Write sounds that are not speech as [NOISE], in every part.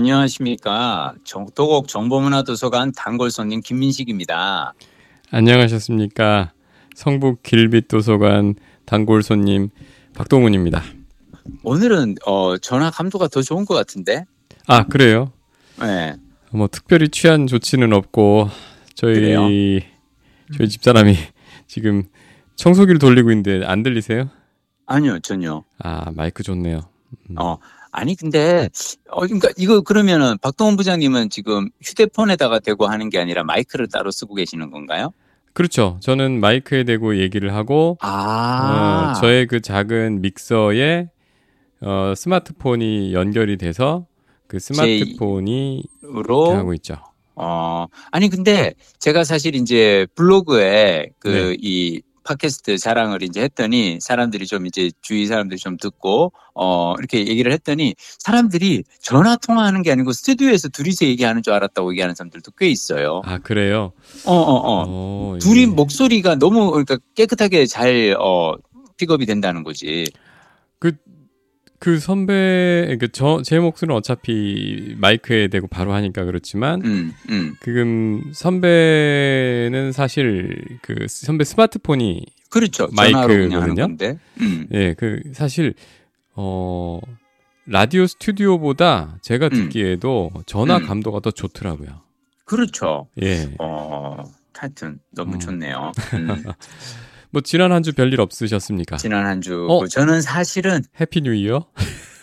안녕하십니까. 정도곡 정보문화도서관 단골 손님 김민식입니다. 안녕하셨습니까. 성북 길빛도서관 단골 손님 박동훈입니다. 오늘은 어, 전화 감도가 더 좋은 것 같은데? 아 그래요? 네. 뭐 특별히 취한 조치는 없고 저희 그래요? 저희 집사람이 [LAUGHS] 지금 청소기를 돌리고 있는데 안 들리세요? 아니요, 전혀. 아 마이크 좋네요. 음. 어, 아니 근데 어 그러니까 이거 그러면은 박동원 부장님은 지금 휴대폰에다가 대고 하는 게 아니라 마이크를 따로 쓰고 계시는 건가요? 그렇죠. 저는 마이크에 대고 얘기를 하고 아, 어, 저의 그 작은 믹서에 어, 스마트폰이 연결이 돼서 그 스마트폰이 이렇게 으로 하고 있죠. 어 아니 근데 제가 사실 이제 블로그에 그 네. 이 팟캐스트 자랑을 이제 했더니 사람들이 좀 이제 주위 사람들이 좀 듣고 어 이렇게 얘기를 했더니 사람들이 전화 통화하는 게 아니고 스튜디오에서 둘이서 얘기하는 줄 알았다고 얘기하는 사람들도 꽤 있어요. 아 그래요? 어 어, 어. 어, 둘이 예. 목소리가 너무 그러니까 깨끗하게 잘 어, 픽업이 된다는 거지. 그 선배 그저제 목소리는 어차피 마이크에 대고 바로 하니까 그렇지만 음, 음. 지금 선배는 사실 그 선배 스마트폰이 그렇죠. 마이크거든요. 음. 예 그 사실 어 라디오 스튜디오보다 제가 음. 듣기에도 전화 음. 감도가 더 좋더라고요. 그렇죠. 예. 어, 하여튼 너무 음. 좋네요. [LAUGHS] 음. 뭐 지난 한 주 별일 없으셨습니까? 지난 한 주. 어? 저는 사실은 Happy New Year?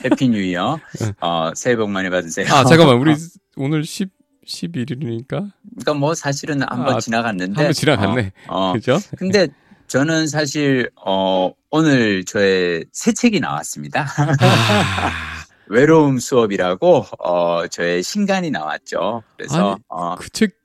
Happy New Year. [LAUGHS] 어, 새해 복 많이 받으세요. 아 잠깐만 우리 오늘 10 11일이니까 그러니까 뭐 사실은 한번 아, 지나갔는데. 한번 지나갔네. 어, 어. 그죠? 근데 저는 사실 어, 오늘 저의 새 책이 나왔습니다. 아, [LAUGHS] 외로움 수업이라고 어, 저의 신간이 나왔죠. 그래서 어, 그책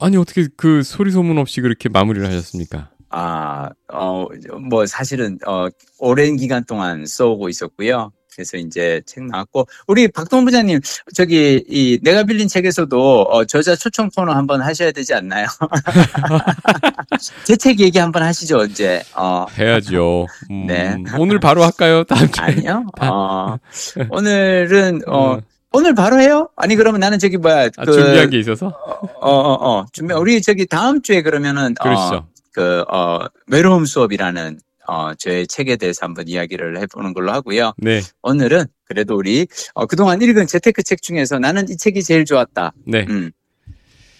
아니 어떻게 그 소리 소문 없이 그렇게 마무리를 하셨습니까? 아, 어, 뭐 사실은 어, 오랜 기간 동안 써오고 있었고요. 그래서 이제 책 나왔고 우리 박동 부장님 저기 이 내가 빌린 책에서도 어, 저자 초청 코너 한번 하셔야 되지 않나요? [LAUGHS] 제 책 얘기 한번 하시죠 언제? 어, 해야죠. [LAUGHS] 음, 네. 오늘 바로 할까요? 다음 주에. 아니요. [LAUGHS] 어, 오늘은 어, 어, 오늘 바로 해요? 아니 그러면 나는 저기 뭐야 아, 그, 준비한 게 있어서 어, 어, 어, 준비, 우리 저기 다음 주에 그러면은, 어, 그러시죠. 그, 어, 외로움 수업이라는, 어, 저의 책에 대해서 한번 이야기를 해보는 걸로 하고요. 네, 오늘은 그래도 우리, 어, 그동안 읽은 재테크 책 중에서 나는 이 책이 제일 좋았다. 네. 음.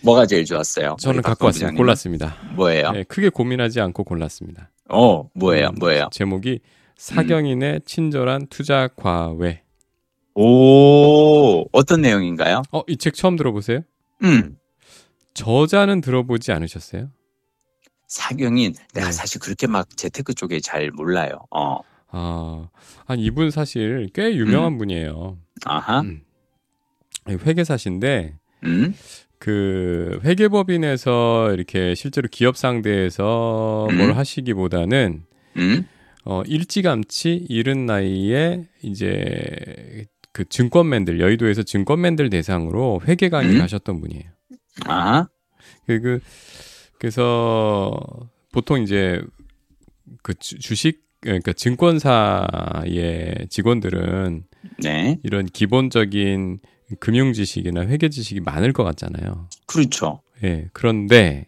뭐가 제일 좋았어요? 저는 갖고 왔습니다. 골랐습니다. 뭐예요? 네, 크게 고민하지 않고 골랐습니다. 어, 뭐예요? 음, 뭐예요? 제목이 사경인의 친절한 투자 과외. 오, 어떤 내용인가요? 어, 이 책 처음 들어보세요? 음. 저자는 들어보지 않으셨어요? 사경인, 내가 네. 사실 그렇게 막 재테크 쪽에 잘 몰라요. 어, 아, 아니 이분 사실 꽤 유명한 분이에요. 아하, 음. 회계사신데 음, 그 회계법인에서 이렇게 실제로 기업 상대에서 음. 뭘 하시기보다는 음, 어 일찌감치 이른 나이에 이제 그 증권맨들 여의도에서 증권맨들 대상으로 회계 강의를 음. 하셨던 분이에요. 아하, 그, 그 그래서 보통 이제 그 주- 주식 그러니까 증권사의 직원들은 네, 이런 기본적인 금융 지식이나 회계 지식이 많을 것 같잖아요. 그렇죠. 예. 그런데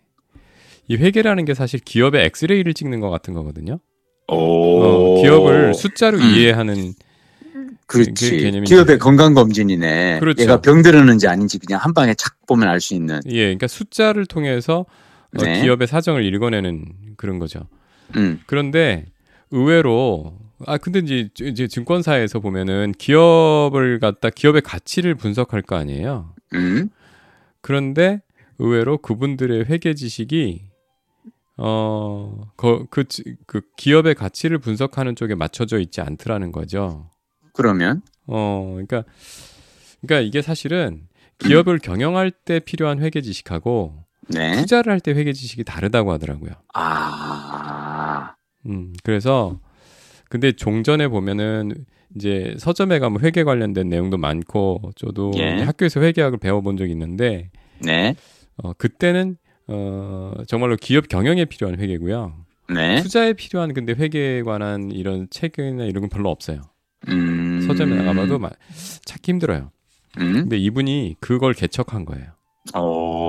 이 회계라는 게 사실 기업의 엑스레이를 찍는 것 같은 거거든요. 오. 어, 기업을 숫자로 음. 이해하는 그 그렇지. 개념이 기업의 건강 검진이네. 그렇죠. 얘가 병들었는지 아닌지 그냥 한 방에 착 보면 알 수 있는. 예, 그러니까 숫자를 통해서 어, 네. 기업의 사정을 읽어내는 그런 거죠. 음, 그런데 의외로 아 근데 이제 이제 증권사에서 보면은 기업을 갖다 기업의 가치를 분석할 거 아니에요. 음, 그런데 의외로 그분들의 회계 지식이 어 그 그, 그 기업의 가치를 분석하는 쪽에 맞춰져 있지 않더라는 거죠. 그러면 어 그러니까 그러니까 이게 사실은 기업을 경영할 때 필요한 회계 지식하고 네. 투자를 할 때 회계 지식이 다르다고 하더라고요. 아, 음, 그래서 근데 종전에 보면은 이제 서점에 가면 회계 관련된 내용도 많고 저도 예. 학교에서 회계학을 배워본 적이 있는데 네, 어, 그때는 어, 정말로 기업 경영에 필요한 회계고요. 네. 투자에 필요한 근데 회계에 관한 이런 책이나 이런 건 별로 없어요. 음, 서점에 나가봐도 마- 찾기 힘들어요. 음. 근데 이분이 그걸 개척한 거예요. 오.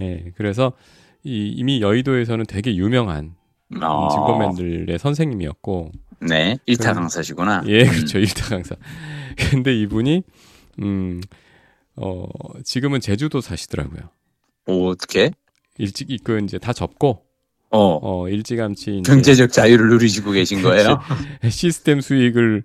예, 그래서 이, 이미 여의도에서는 되게 유명한 어. 증권맨들의 선생님이었고, 네. 일타 강사시구나. 예, 음. 그렇죠. [LAUGHS] 일타 강사. 근데 이분이 음, 어, 지금은 제주도 사시더라고요. 오, 어떻게? 일찍 그 이제 다 접고 어. 어, 일찌감치 경제적 자유를 누리시고 계신 거예요? [LAUGHS] 시스템 수익을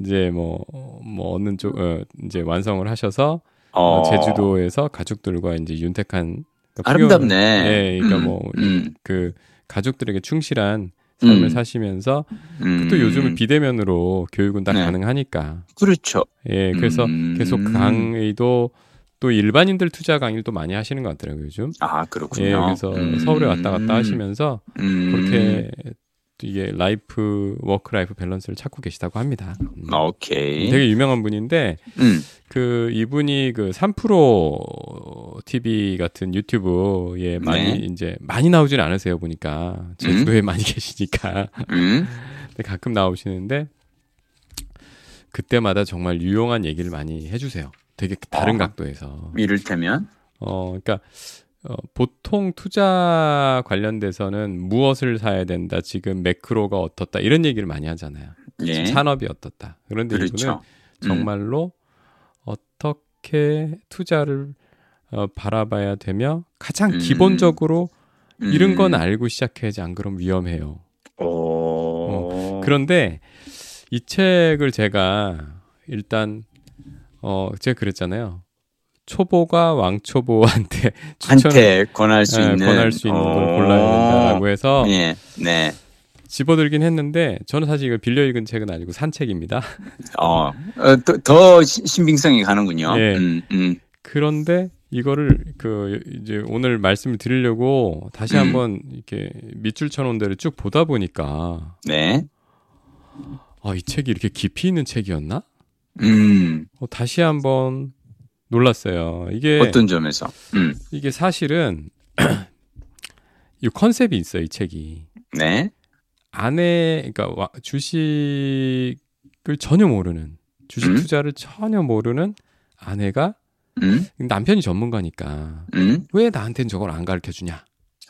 이제 뭐, 뭐 어느 쪽 어, 이제 완성을 하셔서 어, 제주도에서 가족들과 이제 윤택한 그러니까 아름답네. 예, 그러니까 음, 뭐 음, 그 가족들에게 충실한 삶을 음, 사시면서 음. 또 요즘은 비대면으로 교육은 다 네. 가능하니까 그렇죠. 예 그래서 음. 계속 강의도 또 일반인들 투자 강의를 또 많이 하시는 것 같더라고요 요즘 아, 그렇군요. 예 그래서 음. 서울에 왔다 갔다 하시면서 음. 그렇게 또 이게 life work life balance를 찾고 계시다고 합니다. 음. 오케이. 되게 유명한 분인데 음. 그 이분이 그 3프로 TV 같은 유튜브에 많이 네. 이제 많이 나오진 않으세요 보니까 제주도에 많이 [LAUGHS] 계시니까 음. 근데 가끔 나오시는데 그때마다 정말 유용한 얘기를 많이 해주세요. 되게 다른 어. 각도에서 이를테면 어 그러니까 어, 보통 투자 관련돼서는 무엇을 사야 된다 지금 매크로가 어떻다 이런 얘기를 많이 하잖아요. 예. 산업이 어떻다 그런데 이분은 그렇죠. 음. 정말로 어떻게 투자를 어, 바라봐야 되며 가장 음. 기본적으로 음. 이런 건 알고 시작해야지 안 그럼 위험해요. 오. 그런데 이 책을 제가 일단 어 제가 그랬잖아요. 초보가 왕초보한테 [LAUGHS] 추천 한테 권할 수 예, 있는 권할 수 있는 걸 어. 골라야 된다라고 해서 예. 네. 집어들긴 했는데 저는 사실 이걸 빌려 읽은 책은 아니고 산 책입니다. [LAUGHS] 어. 어, 더, 신빙성이 가는군요. 예. 음. 음. 그런데 이거를 그 이제 오늘 말씀을 드리려고 다시 음. 한번 이렇게 밑줄 쳐놓은 대로 쭉 보다 보니까 네. 아이 책이 이렇게 깊이 있는 책이었나? 음. 어, 다시 한번 놀랐어요. 이게 어떤 점에서? 음. 이게 사실은 [CLEARS THROAT] 이 컨셉이 있어요. 이 책이 네. 안에 그러니까 와- 주식을 전혀 모르는 주식 음. 투자를 전혀 모르는 아내가 음. 남편이 전문가니까 음. 왜 나한테는 저걸 안 가르쳐 주냐?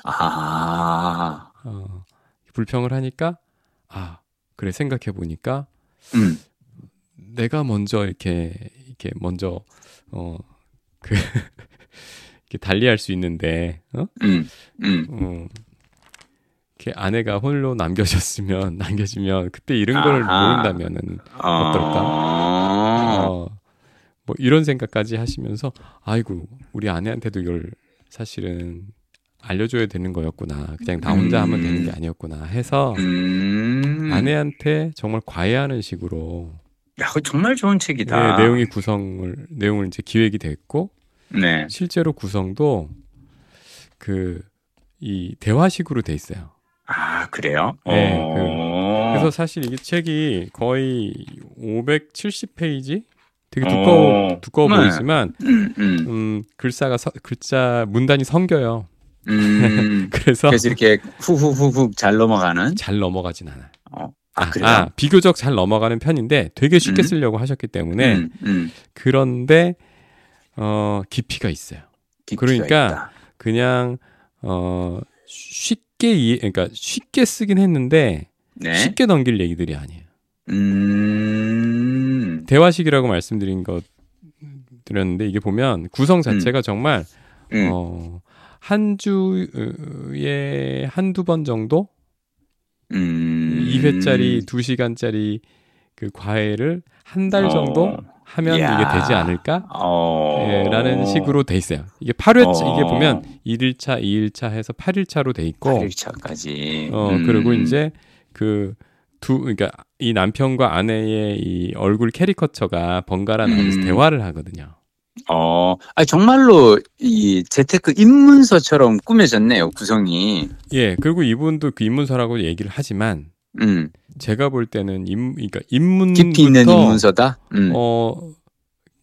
아. 어, 불평을 하니까 아 그래 생각해 보니까 음. 내가 먼저 이렇게 이렇게 먼저 어그 [LAUGHS] 이렇게 달리할 수 있는데 어? 음. 음. 어, 이렇게 아내가 홀로 남겨졌으면 [LAUGHS] 남겨지면 그때 이런 걸 아하. 모른다면은 어. 어떨까? 어, 뭐 이런 생각까지 하시면서 아이고 우리 아내한테도 이걸 사실은 알려줘야 되는 거였구나 그냥 나 혼자 하면 되는 게 아니었구나 해서 음. 아내한테 정말 과외하는 식으로 야, 그거 정말 좋은 책이다. 네, 내용이 구성을 내용을 이제 기획이 됐고 네. 실제로 구성도 그 이 대화식으로 돼 있어요. 아, 그래요? 네, 어. 그래서 사실 이게 책이 거의 570페이지 되게 두꺼워 어. 두꺼워 네. 보이지만 음, 음, 음, 글자가 서- 글자 문단이 성겨요. 음. [LAUGHS] 그래서 그래서 이렇게 후후후후 잘 넘어가는. 잘 넘어가진 않아요. 어. 아, 그래요? 비교적 잘 넘어가는 편인데 되게 쉽게 음. 쓰려고 하셨기 때문에 음, 음. 그런데 어 깊이가 있어요. 깊이가 그러니까 있다. 그냥 어 쉽게 이해 그러니까 쉽게 쓰긴 했는데 네. 쉽게 넘길 얘기들이 아니에요. 음. 대화식이라고 말씀드린 것 드렸는데 이게 보면 구성 자체가 정말 음. 어, 한 주에 한두 번 정도 음. 2회짜리 2시간짜리 그 과외를 한 달 정도 어. 하면 이야. 이게 되지 않을까? 어. 예, 라는 식으로 돼 있어요. 이게 8회 어. 이게 보면 1일차, 2일차 해서 8일차로 돼 있고 8일차까지. 어 음. 그리고 이제 그 두 그러니까 이 남편과 아내의 이 얼굴 캐리커처가 번갈아 나면서 음. 대화를 하거든요. 어, 아 정말로 이 재테크 입문서처럼 꾸며졌네요 구성이. 예, 그리고 이분도 그 입문서라고 얘기를 하지만 음, 제가 볼 때는 입 그러니까 입문부터 깊이 있는 입문서다. 음, 어,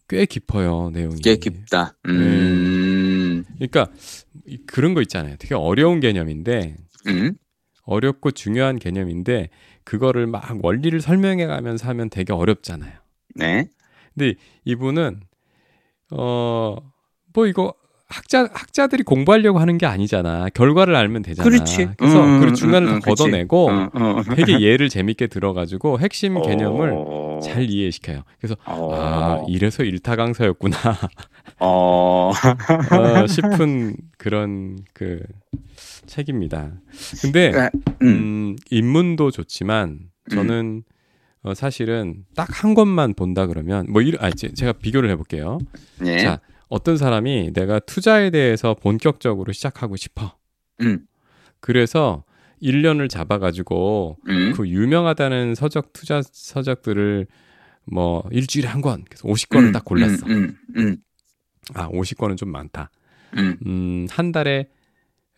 꽤 깊어요 내용이. 꽤 깊다. 음, 그러니까 이- 그런 거 있잖아요. 되게 어려운 개념인데 음, 어렵고 중요한 개념인데 그거를 막 원리를 설명해 가면서 하면 되게 어렵잖아요. 네, 근데 이분은 어 뭐 이거 학자 학자들이 공부하려고 하는 게 아니잖아. 결과를 알면 되잖아. 그렇지. 그래서 음, 그 음, 중간을 음, 다 음, 그치. 걷어내고 어, 어. 되게 예를 재밌게 들어가지고 핵심 개념을 어. 잘 이해시켜요. 그래서 어. 아 이래서 일타 강사였구나 어. [LAUGHS] 어, 싶은 그런 그 책입니다. 근데 음. 음, 입문도 좋지만 저는 어, 사실은 딱한 권만 본다 그러면 뭐 이런 아 제- 제가 비교를 해볼게요. 네. 자 어떤 사람이 내가 투자에 대해서 본격적으로 시작하고 싶어. 음. 그래서 1년을 잡아가지고 음. 그 유명하다는 서적 투자 서적들을 뭐 일주일에 한 권, 그래서 50권을 음, 딱 골랐어. 음. 음. 아 50권은 좀 많다. 음. 음, 한 달에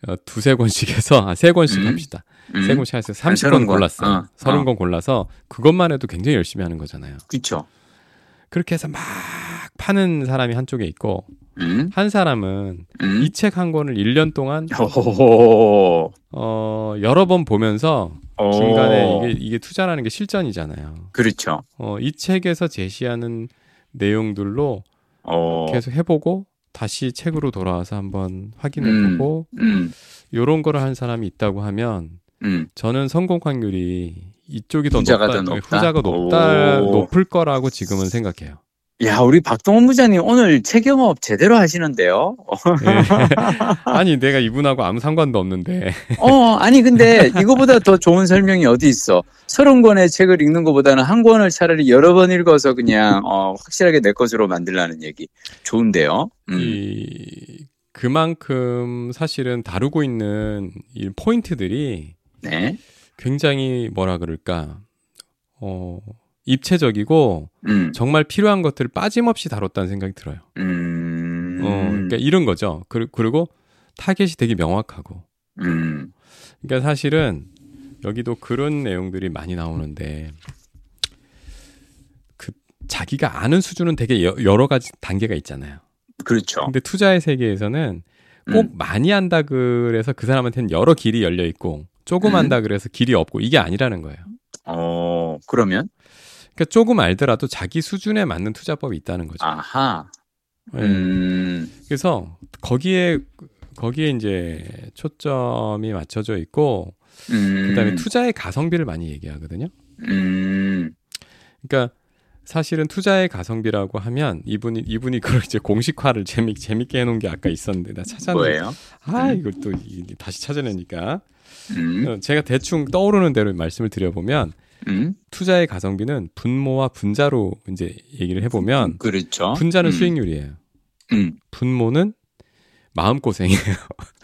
어, 두세 권씩 해서 아, 세 권씩 음. 합시다. 음. 세 권씩 해서 한 30권 서른 권. 골랐어. 어, 서른 어. 권 골라서 그것만 해도 굉장히 열심히 하는 거잖아요. 그쵸. 그렇게 해서 막 파는 사람이 한쪽에 있고 음. 한 사람은 음. 이책 한 권을 1년 동안 [LAUGHS] 오. 어, 여러 번 보면서 오. 중간에 이게 이게 투자라는 게 실전이잖아요. 그렇죠. 어, 이 책에서 제시하는 내용들로 어. 계속 해보고 다시 책으로 돌아와서 한번 확인해 음. 보고 음. 요런 거를 한 사람이 있다고 하면 음. 저는 성공 확률이 이쪽이 더 높다, 더 높다? 후자가 높다 오. 높을 거라고 지금은 생각해요. 야, 우리 박동원 부장님 오늘 책 영업 제대로 하시는데요? 예. [LAUGHS] 아니 내가 이분하고 아무 상관도 없는데 어, 아니, 근데 이거보다 더 좋은 설명이 어디 있어? 서른 권의 책을 읽는 것보다는 한 권을 차라리 여러 번 읽어서 그냥, 어, 확실하게 내 것으로 만들라는 얘기. 좋은데요? 음. 이 그만큼 사실은 다루고 있는 이 포인트들이 네. 굉장히 뭐라 그럴까 어 입체적이고 음. 정말 필요한 것들을 빠짐없이 다뤘다는 생각이 들어요. 음. 어 그러니까 이런 거죠. 그리- 그리고 타겟이 되게 명확하고 음. 그러니까 사실은 여기도 그런 내용들이 많이 나오는데 그 자기가 아는 수준은 되게 여- 여러 가지 단계가 있잖아요. 그렇죠. 근데 투자의 세계에서는 꼭 음. 많이 한다 그래서 그 사람한테는 여러 길이 열려 있고 조금 음. 한다 그래서 길이 없고 이게 아니라는 거예요. 어, 그러면? 그러니까 조금 알더라도 자기 수준에 맞는 투자법이 있다는 거죠. 아하. 예. 음. 그래서 거기에 거기에 이제 초점이 맞춰져 있고 음. 그다음에 투자의 가성비를 많이 얘기하거든요. 음. 그러니까 사실은 투자의 가성비라고 하면 이분이 이분이 그걸 이제 공식화를 재미 재밌게 해놓은 게 아까 있었는데 나 찾았는데 뭐예요? 아 이걸 또 이- 다시 찾아내니까 음. 어, 제가 대충 떠오르는 대로 말씀을 드려보면 음. 투자의 가성비는 분모와 분자로 이제 얘기를 해보면 그렇죠. 분자는 음. 수익률이에요. 음. 분모는 마음고생이에요.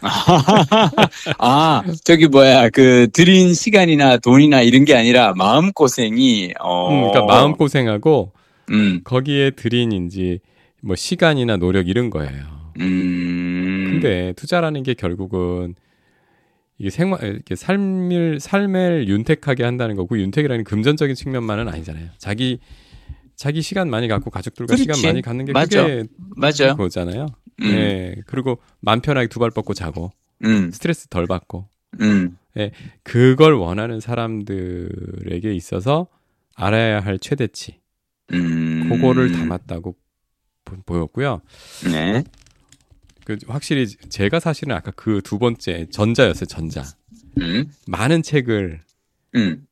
[LAUGHS] 아, 저기 뭐야, 그, 들인 시간이나 돈이나 이런 게 아니라 마음고생이, 어. 음, 그러니까 마음고생하고 음, 거기에 들인인지 뭐 시간이나 노력 이런 거예요. 음. 근데 투자라는 게 결국은 이게 생활 이렇게 삶을 삶을 윤택하게 한다는 거고 윤택이라는 금전적인 측면만은 아니잖아요. 자기 자기 시간 많이 갖고 가족들과 그렇지. 시간 많이 갖는 게 맞아. 그게 맞아요. 그거잖아요. 음, 네. 그리고 맘 편하게 두 발 뻗고 자고 음, 스트레스 덜 받고 음, 그걸 원하는 사람들에게 있어서 알아야 할 최대치 음. 그거를 담았다고 보- 보였고요. 네. 그 확실히 제가 사실은 아까 그 두 번째 전자였어요. 전자. 음, 많은 책을 음,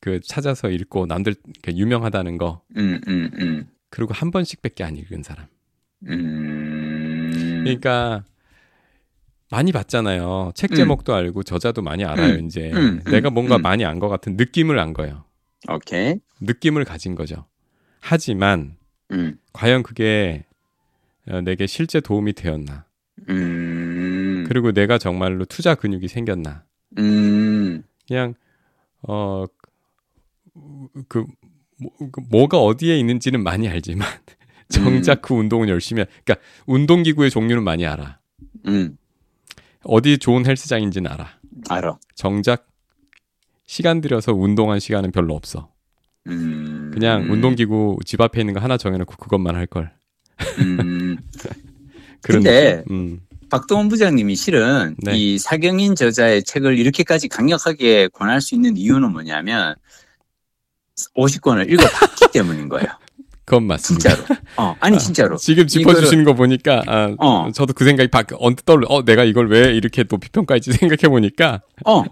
그 찾아서 읽고 남들 그 유명하다는 거 음, 음, 음. 그리고 한 번씩밖에 안 읽은 사람. 음. 그러니까 많이 봤잖아요. 책 음. 제목도 알고 저자도 많이 알아요. 음, 이제 음, 내가 음, 뭔가 음. 많이 안 것 같은 느낌을 안 거예요. 오케이. 느낌을 가진 거죠. 하지만 음, 과연 그게 어, 내게 실제 도움이 되었나? 음. 그리고 내가 정말로 투자 근육이 생겼나? 음, 그냥 어 그 뭐 가 어디에 있는지는 많이 알지만 [LAUGHS] 정작 그 운동은 열심히 하, 그러니까 운동 기구의 종류는 많이 알아. 음. 어디 좋은 헬스장인지는 알아. 알아. 정작 시간 들여서 운동한 시간은 별로 없어. 음. 그냥 운동기구 집 앞에 있는 거 하나 정해놓고 그것만 할 걸. 음. [LAUGHS] 그런 근데 느낌. 음. 박동원 부장님이 실은 네. 이 사경인 저자의 책을 이렇게까지 강력하게 권할 수 있는 이유는 뭐냐면 50권을 읽어봤기 [LAUGHS] 때문인 거예요. 그건 맞습니다. 진짜로. 어, 아니 진짜로. 지금 짚어주시는 거 보니까 아, 어. 저도 그 생각이 바, 언뜻 떠올려. 어, 내가 이걸 왜 이렇게 높이 평가했지 [LAUGHS] 생각해 보니까. 어.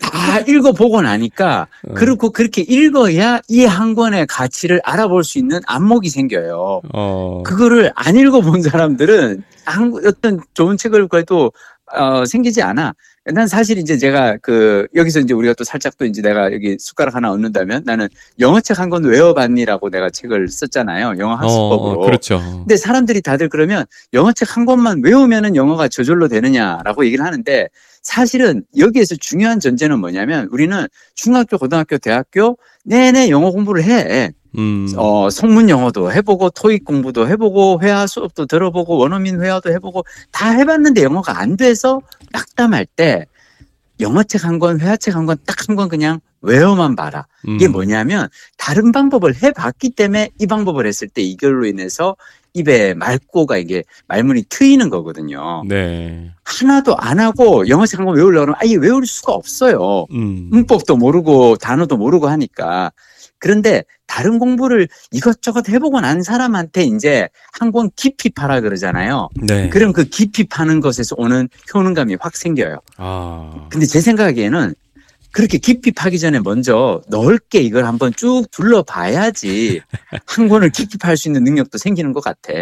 다 읽어보고 나니까 어. 그렇고 그렇게 읽어야 이 한 권의 가치를 알아볼 수 있는 안목이 생겨요. 어. 그거를 안 읽어본 사람들은 한, 어떤 좋은 책을 그래도 어, 생기지 않아. 난 사실 이제 제가 그 여기서 이제 우리가 또 살짝 또 이제 내가 여기 숟가락 하나 얻는다면 나는 영어 책 한 권 외워봤니라고 내가 책을 썼잖아요. 영어 학습법으로. 어, 그렇죠. 근데 사람들이 다들 그러면 영어 책 한 권만 외우면은 영어가 저절로 되느냐라고 얘기를 하는데 사실은 여기에서 중요한 전제는 뭐냐면 우리는 중학교, 고등학교, 대학교 내내 영어 공부를 해. 음. 어, 성문 영어도 해보고 토익 공부도 해보고 회화 수업도 들어보고 원어민 회화도 해보고 다 해봤는데 영어가 안 돼서 낙담할 때 영어책 한 권, 회화책 한 권 딱 한 권 그냥 외워만 봐라. 이게 음. 뭐냐면 다른 방법을 해봤기 때문에 이 방법을 했을 때 이걸로 인해서 입에 맑고가 이게 말문이 트이는 거거든요. 네. 하나도 안 하고 영어책 한 권 외우려고 하면 아예 외울 수가 없어요. 음. 문법도 모르고 단어도 모르고 하니까. 그런데 다른 공부를 이것저것 해보고 난 사람한테 이제 한 권 깊이 파라 그러잖아요. 네. 그럼 그 깊이 파는 것에서 오는 효능감이 확 생겨요. 아. 근데 제 생각에는 그렇게 깊이 파기 전에 먼저 넓게 이걸 한번 쭉 둘러봐야지 [LAUGHS] 한 권을 깊이 팔 수 있는 능력도 생기는 것 같아.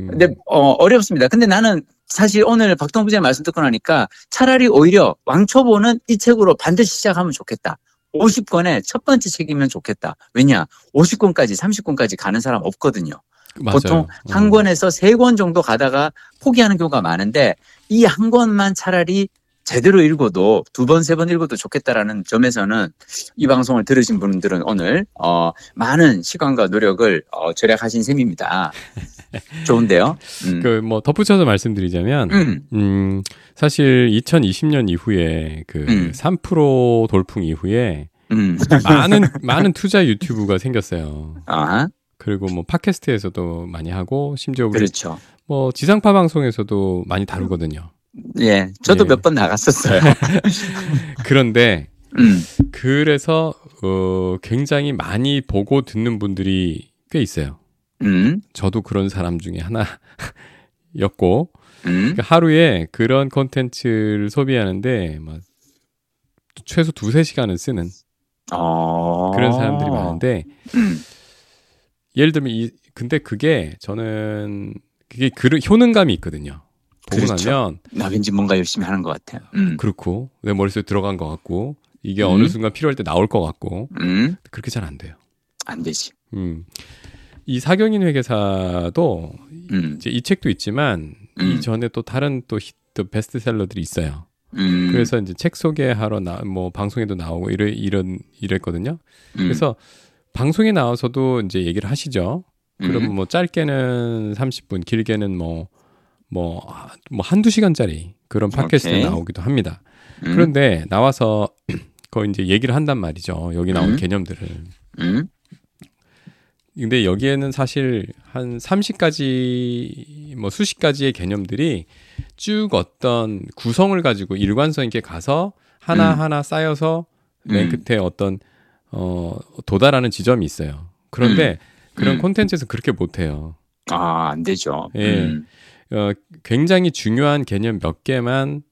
음. 근데 어, 어렵습니다. 근데 나는 사실 오늘 박동 부장 말씀 듣고 나니까 차라리 오히려 왕초보는 이 책으로 반드시 시작하면 좋겠다. 50권의 첫 번째 책이면 좋겠다. 왜냐? 50권까지, 30권까지 가는 사람 없거든요. 맞아요. 보통 한 음. 권에서 세 권 정도 가다가 포기하는 경우가 많은데 이 한 권만 차라리 제대로 읽어도 두 번, 세 번 읽어도 좋겠다라는 점에서는 이 방송을 들으신 분들은 오늘, 어, 많은 시간과 노력을, 어, 절약하신 셈입니다. [LAUGHS] 좋은데요? 음. 그, 뭐, 덧붙여서 말씀드리자면, 음, 음 사실 2020년 이후에 그 음. 3% 돌풍 이후에 음. 많은, 많은 투자 유튜브가 생겼어요. 아 그리고 뭐, 팟캐스트에서도 많이 하고, 심지어 그렇죠. 뭐, 지상파 방송에서도 많이 다루거든요. 예, 저도 예. 몇번 나갔었어요. [LAUGHS] 그런데 음. 그래서 어, 굉장히 많이 보고 듣는 분들이 꽤 있어요. 음. 저도 그런 사람 중에 하나였고 음. 그러니까 하루에 그런 콘텐츠를 소비하는데 막 최소 두세 시간은 쓰는 어... 그런 사람들이 많은데 음. 예를 들면 이 근데 그게 저는 그게 그 효능감이 있거든요. 보고 그렇죠. 나면 나 왠지 뭔가 열심히 하는 것 같아요. 음. 그렇고 내 머릿속에 들어간 것 같고 이게 음. 어느 순간 필요할 때 나올 것 같고 음. 그렇게 잘 안 돼요. 안 되지. 음. 이 사경인 회계사도 음. 이제 이 책도 있지만 이 음. 전에 또 다른 또 히트 베스트셀러들이 있어요. 음. 그래서 이제 책 소개하러 나 뭐 방송에도 나오고 이래 이런 이랬거든요. 그래서 방송에 나와서도 이제 얘기를 하시죠. 그러면 뭐 짧게는 30분, 길게는 뭐 뭐, 뭐 한두 시간짜리 그런 팟캐스트 오케이. 나오기도 합니다. 음. 그런데 나와서 [CLEARS THROAT] 거의 이제 얘기를 한단 말이죠. 여기 나온 음. 개념들을. 음. 근데 여기에는 사실 한 30가지, 뭐 수십 가지의 개념들이 쭉 어떤 구성을 가지고 일관성 있게 가서 하나하나 음. 쌓여서 맨 음. 끝에 어떤, 어, 도달하는 지점이 있어요. 그런데 음. 그런 콘텐츠에서 그렇게 못 해요. 아, 안 되죠. 예. 어, 굉장히 중요한 개념 몇 개만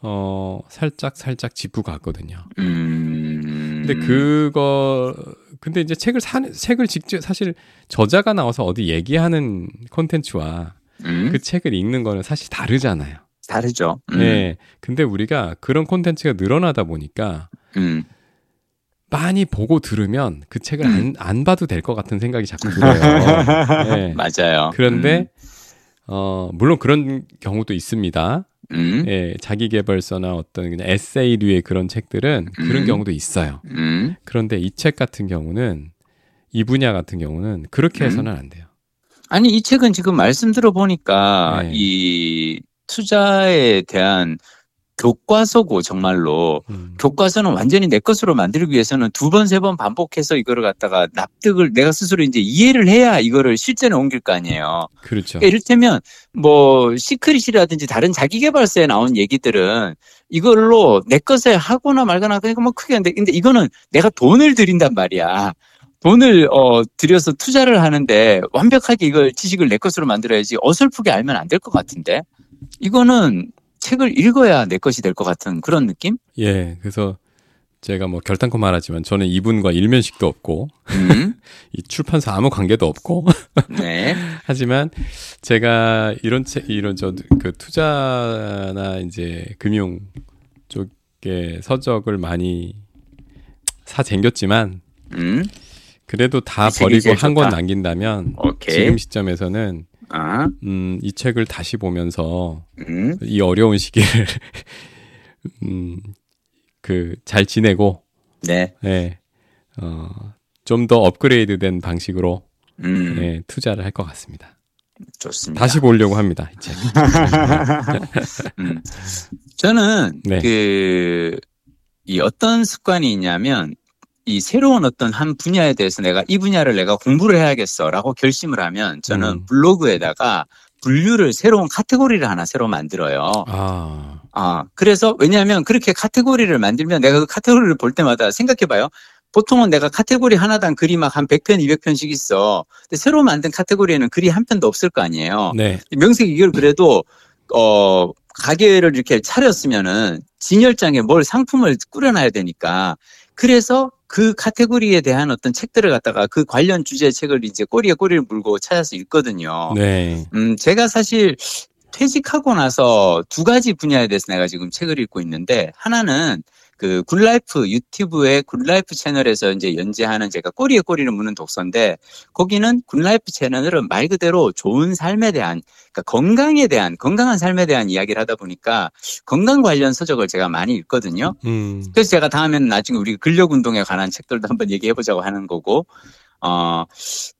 어, 살짝 살짝 짚고 갔거든요. 음... 근데 그거 근데 이제 책을 사 책을 직접 사실 저자가 나와서 어디 얘기하는 콘텐츠와 음? 그 책을 읽는 거는 사실 다르잖아요. 다르죠. 음. 네. 근데 우리가 그런 콘텐츠가 늘어나다 보니까 음. 많이 보고 들으면 그 책을 안, 음. 안 봐도 될 것 같은 생각이 자꾸 들어요. [LAUGHS] 네. 맞아요. 그런데 음. 어, 물론 그런 경우도 있습니다. 음. 예, 자기 개발서나 어떤 그냥 에세이류의 그런 책들은 음. 그런 경우도 있어요. 음. 그런데 이 책 같은 경우는 이 분야 같은 경우는 그렇게 음. 해서는 안 돼요. 아니, 이 책은 지금 말씀 들어보니까 네. 이 투자에 대한 교과서고 정말로 음. 교과서는 완전히 내 것으로 만들기 위해서는 두 번 세 번 반복해서 이거를 갖다가 납득을 내가 스스로 이제 이해를 해야 이거를 실전에 옮길 거 아니에요. 그렇죠. 그러니까 이를테면 뭐 시크릿이라든지 다른 자기 개발서에 나온 얘기들은 이걸로 내 것에 하거나 말거나 그러니까 뭐 크게 한데 근데 이거는 내가 돈을 들인단 말이야. 돈을 어 들여서 투자를 하는데 완벽하게 이걸 지식을 내 것으로 만들어야지 어설프게 알면 안 될 것 같은데 이거는 책을 읽어야 내 것이 될 것 같은 그런 느낌? 예, 그래서 제가 뭐 결단코 말하지만 저는 이분과 일면식도 없고 음, [LAUGHS] 이 출판사 아무 관계도 없고 [LAUGHS] 네. [LAUGHS] 하지만 제가 이런 책 이런 저 그 투자나 이제 금융 쪽에 서적을 많이 사 쟁겼지만 음, 그래도 다 버리고 한 권. 남긴다면 오케이. 지금 시점에서는 아, 음, 이 책을 다시 보면서 음, 이 어려운 시기를 [LAUGHS] 음, 그 잘 지내고 네. 예. 어, 좀 더 업그레이드된 방식으로 음, 예, 투자를 할 것 같습니다. 좋습니다. 다시 보려고 합니다. 이 책. [LAUGHS] 음. 저는 네. 그, 이 어떤 습관이 있냐면 이 새로운 어떤 한 분야에 대해서 내가 이 분야를 내가 공부를 해야겠어라고 결심을 하면 저는 음. 블로그에다가 분류를 새로운 카테고리를 하나 새로 만들어요. 아, 아, 그래서 왜냐하면 그렇게 카테고리를 만들면 내가 그 카테고리를 볼 때마다 생각해봐요. 보통은 내가 카테고리 하나당 글이 막 한 100편, 200편씩 있어. 근데 새로 만든 카테고리에는 글이 한 편도 없을 거 아니에요. 네. 명색이 이걸 그래도 어 가게를 이렇게 차렸으면은 진열장에 뭘 상품을 꾸려놔야 되니까 그래서 그 카테고리에 대한 어떤 책들을 갖다가 그 관련 주제의 책을 이제 꼬리에 꼬리를 물고 찾아서 읽거든요. 네. 음 제가 사실 퇴직하고 나서 두 가지 분야에 대해서 내가 지금 책을 읽고 있는데 하나는 그 굿라이프 유튜브의 굿라이프 채널에서 이제 연재하는 제가 꼬리에 꼬리를 무는 독서인데 거기는 굿라이프 채널은 말 그대로 좋은 삶에 대한 그러니까 건강에 대한 건강한 삶에 대한 이야기를 하다 보니까 건강 관련 서적을 제가 많이 읽거든요. 음. 그래서 제가 다음에는 나중에 우리 근력 운동에 관한 책들도 한번 얘기해 보자고 하는 거고 어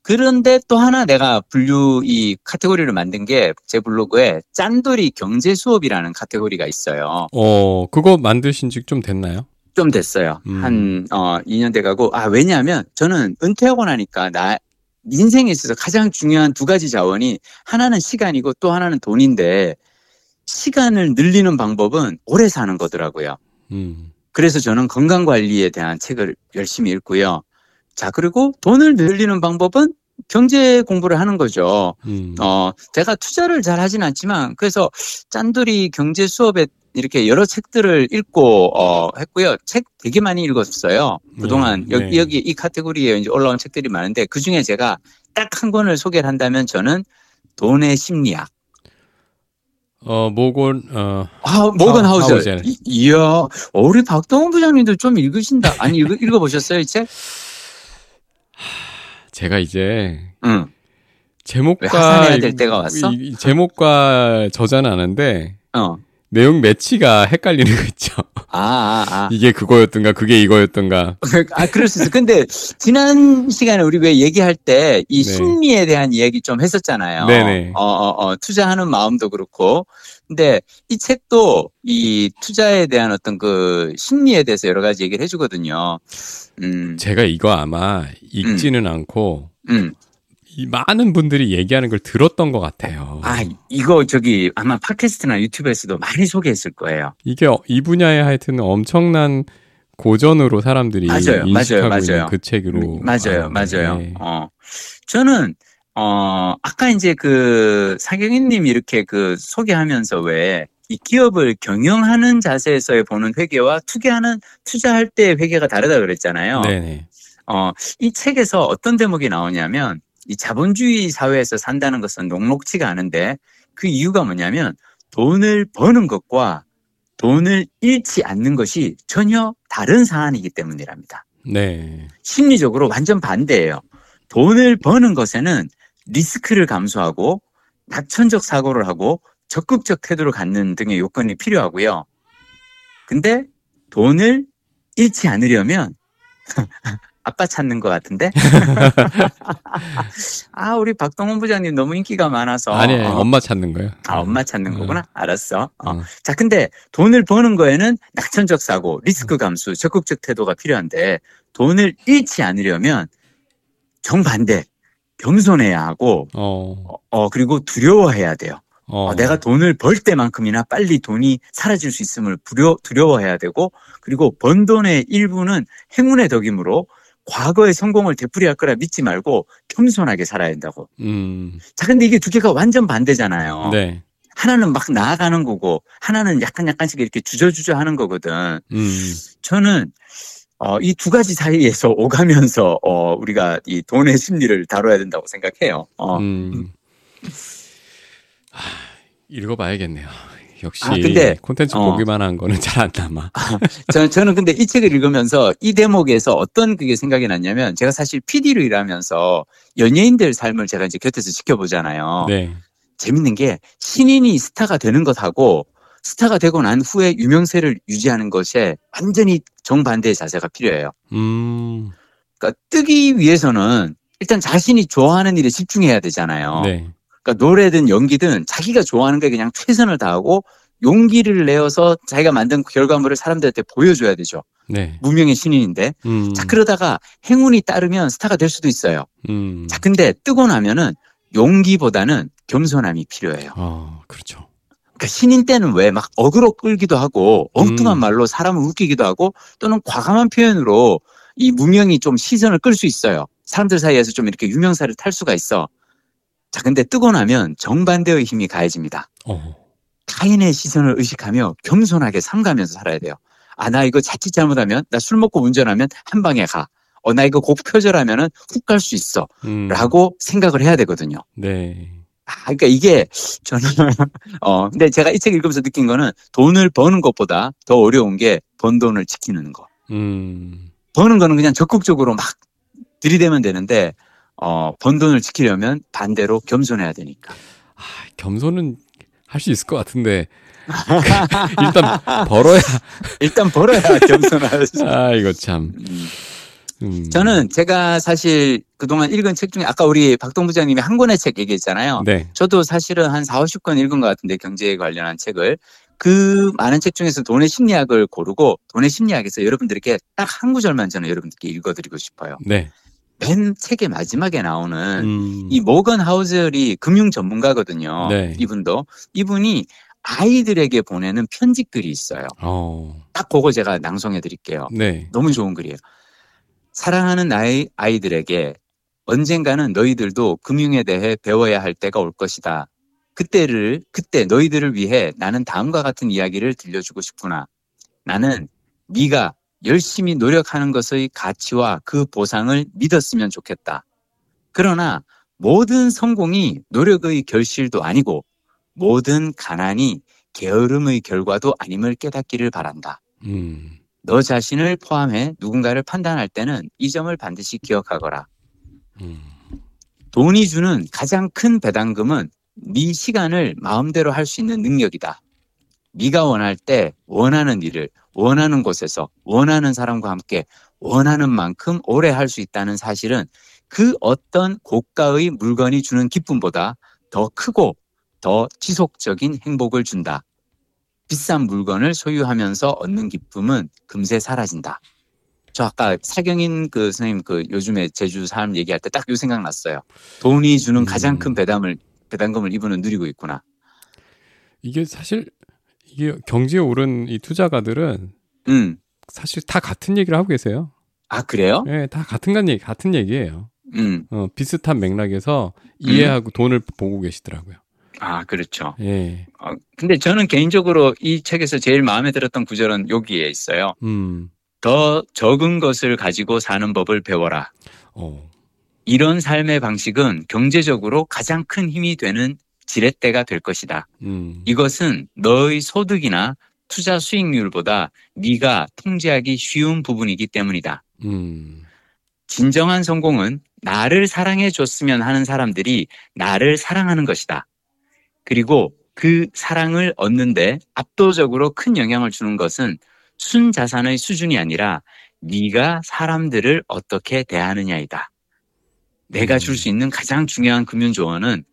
그런데 또 하나 내가 분류 이 카테고리를 만든 게 제 블로그에 짠돌이 경제 수업이라는 카테고리가 있어요. 어, 그거 만드신 지 좀 됐나요? 좀 됐어요. 음. 한, 어, 2년 돼 가고, 아, 왜냐하면 저는 은퇴하고 나니까 나, 인생에 있어서 가장 중요한 두 가지 자원이 하나는 시간이고 또 하나는 돈인데, 시간을 늘리는 방법은 오래 사는 거더라고요. 음. 그래서 저는 건강 관리에 대한 책을 열심히 읽고요. 자, 그리고 돈을 늘리는 방법은 경제 공부를 하는 거죠. 음. 어, 제가 투자를 잘 하진 않지만, 그래서 짠돌이 경제 수업에 이렇게 여러 책들을 읽고, 어, 했고요. 책 되게 많이 읽었어요. 그동안 음, 여기, 네. 여기 이 카테고리에 이제 올라온 책들이 많은데, 그 중에 제가 딱 한 권을 소개를 한다면 저는 돈의 심리학. 어, 모건 어, 아, 모건 하우- 하우저. 이- 이야, 어, 우리 박동원 부장님도 좀 읽으신다. 아니, 읽, 읽어보셨어요, 이 책? 제가 이제 응. 제목과 될 때가 왔어? 이- 이 제목과 저자는 아는데 어. 내용 매치가 헷갈리는 거 있죠. 아, 아, 아. [LAUGHS] 이게 그거였던가 그게 이거였던가. [LAUGHS] 아, 그럴 수 있어. 근데 지난 시간에 우리 왜 얘기할 때이 네. 심리에 대한 이야기 좀 했었잖아요. 네네. 어, 어, 어, 투자하는 마음도 그렇고. 근데 이 책도 이 투자에 대한 어떤 그 심리에 대해서 여러 가지 얘기를 해주거든요. 음, 제가 이거 아마 읽지는 않고 음. 이 많은 분들이 얘기하는 걸 들었던 것 같아요. 아, 이거 저기 아마 팟캐스트나 유튜브에서도 많이 소개했을 거예요. 이게 어- 이 분야에 하여튼 엄청난 고전으로 사람들이 맞아요, 인식하고 맞아요, 있는 맞아요. 그 책으로 맞아요, 아는데. 맞아요. 어, 저는 어 아까 이제 그 사경희님 이렇게 그 소개하면서 왜 이 기업을 경영하는 자세에서의 보는 회계와 투자하는 투자할 때의 회계가 다르다 그랬잖아요. 네네. 어, 이 책에서 어떤 대목이 나오냐면 이 자본주의 사회에서 산다는 것은 녹록치가 않은데 그 이유가 뭐냐면 돈을 버는 것과 돈을 잃지 않는 것이 전혀 다른 사안이기 때문이랍니다. 네. 심리적으로 완전 반대예요. 돈을 버는 것에는 리스크를 감수하고 낙천적 사고를 하고 적극적 태도를 갖는 등의 요건이 필요하고요. 근데 돈을 잃지 않으려면 아빠 찾는 것 같은데? [LAUGHS] 아, 우리 박동원 부장님 너무 인기가 많아서. 아니에요. 어, 엄마 찾는 거예요. 아, 엄마 찾는 어. 거구나? 알았어. 어. 어. 자, 근데 돈을 버는 거에는 낙천적 사고, 리스크 감수, 적극적 태도가 필요한데 돈을 잃지 않으려면 정반대, 겸손해야 하고, 어. 어, 어, 그리고 두려워해야 돼요. 어. 어, 내가 돈을 벌 때만큼이나 빨리 돈이 사라질 수 있음을 두려, 두려워해야 되고, 그리고 번 돈의 일부는 행운의 덕이므로 과거의 성공을 되풀이할 거라 믿지 말고 겸손하게 살아야 된다고. 음. 자, 근데 이게 두 개가 완전 반대잖아요. 네. 하나는 막 나아가는 거고, 하나는 약간 약간씩 이렇게 주저주저 하는 거거든. 음. 저는, 어, 이 두 가지 사이에서 [LAUGHS] 오가면서, 어, 우리가 이 돈의 심리를 다뤄야 된다고 생각해요. 어. 음. 하, 읽어봐야겠네요. 역시 아, 근데, 콘텐츠 어. 보기만 한 거는 잘 안 남아. 저는, 저는 근데 이 책을 읽으면서 이 대목에서 어떤 그게 생각이 났냐면, 제가 사실 PD로 일하면서 연예인들 삶을 제가 이제 곁에서 지켜보잖아요. 네. 재밌는 게 신인이 스타가 되는 것하고 스타가 되고 난 후에 유명세를 유지하는 것에 완전히 정반대의 자세가 필요해요. 음. 그러니까 뜨기 위해서는 일단 자신이 좋아하는 일에 집중해야 되잖아요. 네. 그러니까 노래든 연기든 자기가 좋아하는 거에 그냥 최선을 다하고 용기를 내어서 자기가 만든 결과물을 사람들한테 보여줘야 되죠. 네. 무명의 신인인데. 음. 자, 그러다가 행운이 따르면 스타가 될 수도 있어요. 음. 자, 근데 뜨고 나면은 용기보다는 겸손함이 필요해요. 어, 그렇죠. 그러니까 신인 때는 왜 막 어그로 끌기도 하고 엉뚱한 음. 말로 사람을 웃기기도 하고 또는 과감한 표현으로 이 무명이 좀 시선을 끌 수 있어요. 사람들 사이에서 좀 이렇게 유명사를 탈 수가 있어. 자, 근데 뜨고 나면 정반대의 힘이 가해집니다. 어. 타인의 시선을 의식하며 겸손하게 삼가면서 살아야 돼요. 아, 나 이거 자칫 잘못하면, 나 술 먹고 운전하면 한 방에 가. 어, 나 이거 곡 표절하면은 훅 갈 수 있어. 음. 라고 생각을 해야 되거든요. 네. 아, 그러니까 이게 저는 [LAUGHS] 어 근데 제가 이 책 읽으면서 느낀 거는 돈을 버는 것보다 더 어려운 게 번 돈을 지키는 거. 음. 버는 거는 그냥 적극적으로 막 들이대면 되는데 어 번 돈을 지키려면 반대로 겸손해야 되니까. 아, 겸손은 할 수 있을 것 같은데 [LAUGHS] 일단 벌어야 일단 벌어야 [LAUGHS] 겸손하지. 아 이거 참 음. 음. 저는 제가 사실 그동안 읽은 책 중에 아까 우리 박동 부장님이 한 권의 책 얘기했잖아요. 네. 저도 사실은 한 4, 50권 읽은 것 같은데 경제에 관련한 책을 그 많은 책 중에서 돈의 심리학을 고르고 돈의 심리학에서 여러분들에게 딱 한 구절만 저는 여러분들께 읽어드리고 싶어요. 네. 맨 책의 마지막에 나오는 음. 이 모건 하우젤이 금융 전문가거든요. 네. 이분도 이분이 아이들에게 보내는 편지글이 있어요. 어. 딱 그거 제가 낭송해 드릴게요. 네. 너무 좋은 글이에요. 사랑하는 나의 아이들에게 언젠가는 너희들도 금융에 대해 배워야 할 때가 올 것이다. 그때를 그때 너희들을 위해 나는 다음과 같은 이야기를 들려주고 싶구나. 나는 네가 열심히 노력하는 것의 가치와 그 보상을 믿었으면 좋겠다. 그러나 모든 성공이 노력의 결실도 아니고 모든 가난이 게으름의 결과도 아님을 깨닫기를 바란다. 음. 너 자신을 포함해 누군가를 판단할 때는 이 점을 반드시 기억하거라. 음. 돈이 주는 가장 큰 배당금은 네 시간을 마음대로 할 수 있는 능력이다. 네가 원할 때 원하는 일을 원하는 곳에서 원하는 사람과 함께 원하는 만큼 오래 할 수 있다는 사실은 그 어떤 고가의 물건이 주는 기쁨보다 더 크고 더 지속적인 행복을 준다. 비싼 물건을 소유하면서 얻는 기쁨은 금세 사라진다. 저 아까 사경인 그 선생님 그 요즘에 제주 삶 얘기할 때 딱 요 생각 났어요. 돈이 주는 가장 큰 음. 배담을 배당금을 이분은 누리고 있구나. 이게 사실 이게 경제에 오른 이 투자가들은 음. 사실 다 같은 얘기를 하고 계세요. 아 그래요? 예, 다 같은 간 얘기, 같은 얘기예요. 음. 어, 비슷한 맥락에서 이해하고 돈을 보고 계시더라고요. 아 그렇죠. 예. 어, 근데 저는 개인적으로 이 책에서 제일 마음에 들었던 구절은 여기에 있어요. 음. 더 적은 것을 가지고 사는 법을 배워라. 어. 이런 삶의 방식은 경제적으로 가장 큰 힘이 되는 지렛대가 될 것이다. 음. 이것은 너의 소득이나 투자 수익률보다 네가 통제하기 쉬운 부분이기 때문이다. 음. 진정한 성공은 나를 사랑해 줬으면 하는 사람들이 나를 사랑하는 것이다. 그리고 그 사랑을 얻는데 압도적으로 큰 영향을 주는 것은 순 자산의 수준이 아니라 네가 사람들을 어떻게 대하느냐이다. 내가 줄 수 있는 가장 중요한 금융 조언은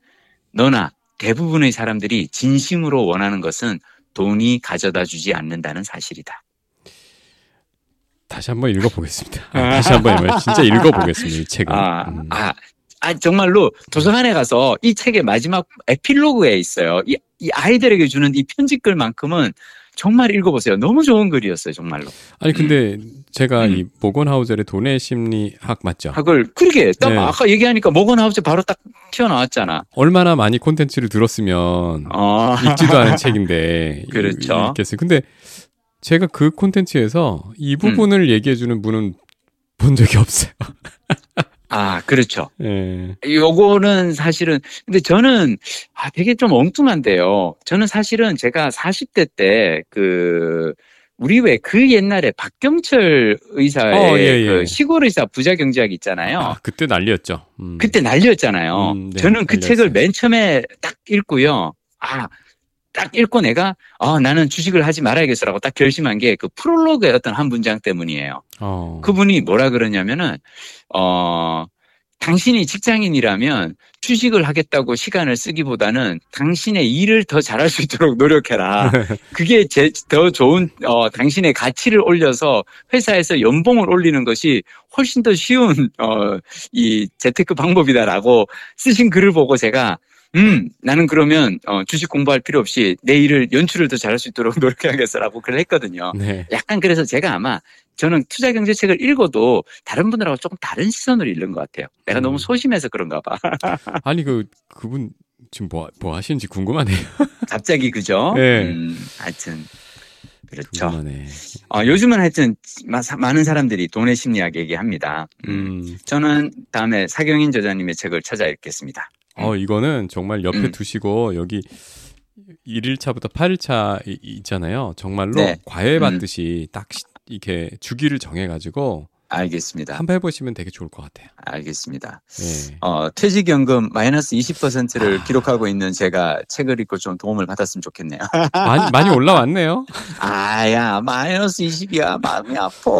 너나 대부분의 사람들이 진심으로 원하는 것은 돈이 가져다 주지 않는다는 사실이다. 다시 한번 읽어보겠습니다. 아, 다시 한번. 진짜 읽어보겠습니다. 이 책을. 아, 음. 아, 아, 정말로 도서관에 가서 이 책의 마지막 에필로그에 있어요. 이, 이 아이들에게 주는 이 편지글만큼은 정말 읽어보세요. 너무 좋은 글이었어요, 정말로. 아니 근데 제가 음. 이 모건하우젤의 돈의 심리학 맞죠? 학을 그러게 딱 네. 아까 얘기하니까 모건하우스 바로 딱 튀어나왔잖아. 얼마나 많이 콘텐츠를 들었으면 어. [LAUGHS] 읽지도 않은 책인데 그렇죠. 읽겠어요. 근데 제가 그 콘텐츠에서 이 부분을 얘기해주는 분은 본 적이 없어요. [LAUGHS] 아, 그렇죠. 예. 요거는 사실은 근데 저는 아 되게 좀 엉뚱한데요. 저는 사실은 제가 40대 때 그 우리 왜 그 옛날에 박경철 의사의 어, 예, 예. 그 시골 의사 부자 경제학 있잖아요. 아, 그때 난리였죠. 음. 그때 난리였잖아요. 음, 네, 저는 그 난리였어요. 책을 맨 처음에 딱 읽고요. 아, 딱 읽고 내가 아, 나는 주식을 하지 말아야겠어라고 딱 결심한 게 그 프롤로그의 어떤 한 문장 때문이에요. 어. 그분이 뭐라 그러냐면은 어 당신이 직장인이라면 주식을 하겠다고 시간을 쓰기보다는 당신의 일을 더 잘할 수 있도록 노력해라. [LAUGHS] 그게 제, 더 좋은 어 당신의 가치를 올려서 회사에서 연봉을 올리는 것이 훨씬 더 쉬운 어 이 재테크 방법이다라고 쓰신 글을 보고 제가 음, 나는 그러면 어, 주식 공부할 필요 없이 내 일을 연출을 더 잘할 수 있도록 [LAUGHS] 노력해야겠어라고 글을 했거든요. 네. 약간 그래서 제가 아마 저는 투자 경제 책을 읽어도 다른 분들하고 조금 다른 시선으로 읽는 것 같아요. 내가 음. 너무 소심해서 그런가 봐. [LAUGHS] 아니 그 그분 지금 뭐, 뭐 하시는지 궁금하네요. [LAUGHS] 갑자기 그죠? 네. 음, 하여튼 그렇죠. 궁금하네. 어, 요즘은 하여튼 마- 많은 사람들이 돈의 심리학 얘기합니다. 음. 음. 저는 다음에 사경인 저자님의 책을 찾아 읽겠습니다. 어 이거는 정말 옆에 음. 두시고 여기 1일차부터 8일차 있잖아요. 정말로 네. 과외 받듯이 딱 시- 이렇게 주기를 정해가지고 알겠습니다. 한번 해보시면 되게 좋을 것 같아요. 알겠습니다. 네. 어, 퇴직연금 마이너스 20%를 아. 기록하고 있는 제가 책을 읽고 좀 도움을 받았으면 좋겠네요. [LAUGHS] 많이 많이 올라왔네요. 아야, 마이너스 20이야. 마음이 아파.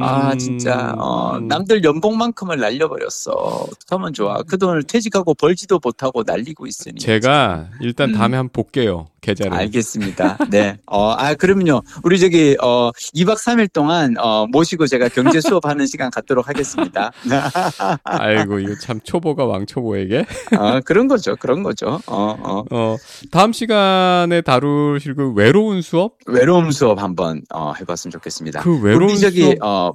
아, 음, 진짜, 어, 남들 연봉만큼을 날려버렸어. 어떡하면 좋아. 그 돈을 퇴직하고 벌지도 못하고 날리고 있으니. 제가 일단 음. 다음에 한번 볼게요. 계좌를. 알겠습니다. 네. 어, 아, 그러면요. 우리 저기, 어, 2박 3일 동안, 어, 모시고 제가 경 [LAUGHS] 제 수업하는 시간 갖도록 하겠습니다. [LAUGHS] 아이고 이거 참 초보가 왕초보에게. 어, [LAUGHS] 그런 거죠. 그런 거죠. 어, 어. 어 다음 시간에 다루실 그 외로운 수업? 외로움 수업 한번, 어, 해봤으면 좋겠습니다. 그 외로운 우리 저기, 수업. 어,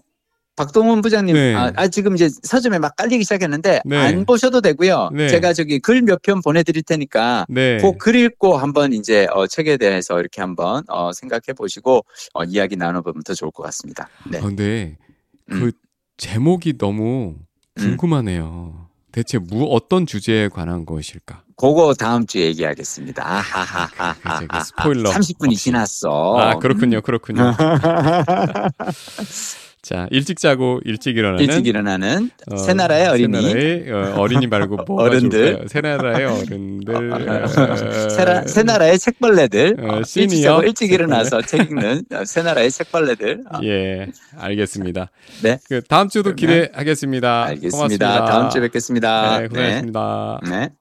박동원 부장님, 네. 아, 아, 지금 이제 서점에 막 깔리기 시작했는데, 네. 안 보셔도 되고요. 네. 제가 저기 글 몇 편 보내드릴 테니까, 네. 그글 읽고 한번 이제, 어, 책에 대해서 이렇게 한번, 어, 생각해 보시고, 어, 이야기 나눠보면 더 좋을 것 같습니다. 네. 아, 그 음. 제목이 너무 음. 궁금하네요. 대체 무 어떤 주제에 관한 것일까? 그거 다음 주에 얘기하겠습니다. 아하하하하. 그치, 그 스포일러 30분이 없이. 지났어. 아 그렇군요, 그렇군요. [LAUGHS] 자 일찍 자고 일찍 일어나는 일찍 일어나는 어, 새 나라의 어린이. 새 나라의 어, 어린이 말고 [LAUGHS] 뭐가 어른들. 좋을까요? 새나라의 어른들. [LAUGHS] 어, 새 나라의 책벌레들. 어, 어, 일찍 자고 일찍. 일어나서 [LAUGHS] 책 읽는 어, 새 나라의 책벌레들. 어, 예, 알겠습니다. 네. 그 다음 주도 기대하겠습니다. 알겠습니다. 고맙습니다. 다음 주에 뵙겠습니다. 네, 고생하셨습니다. 네. 네.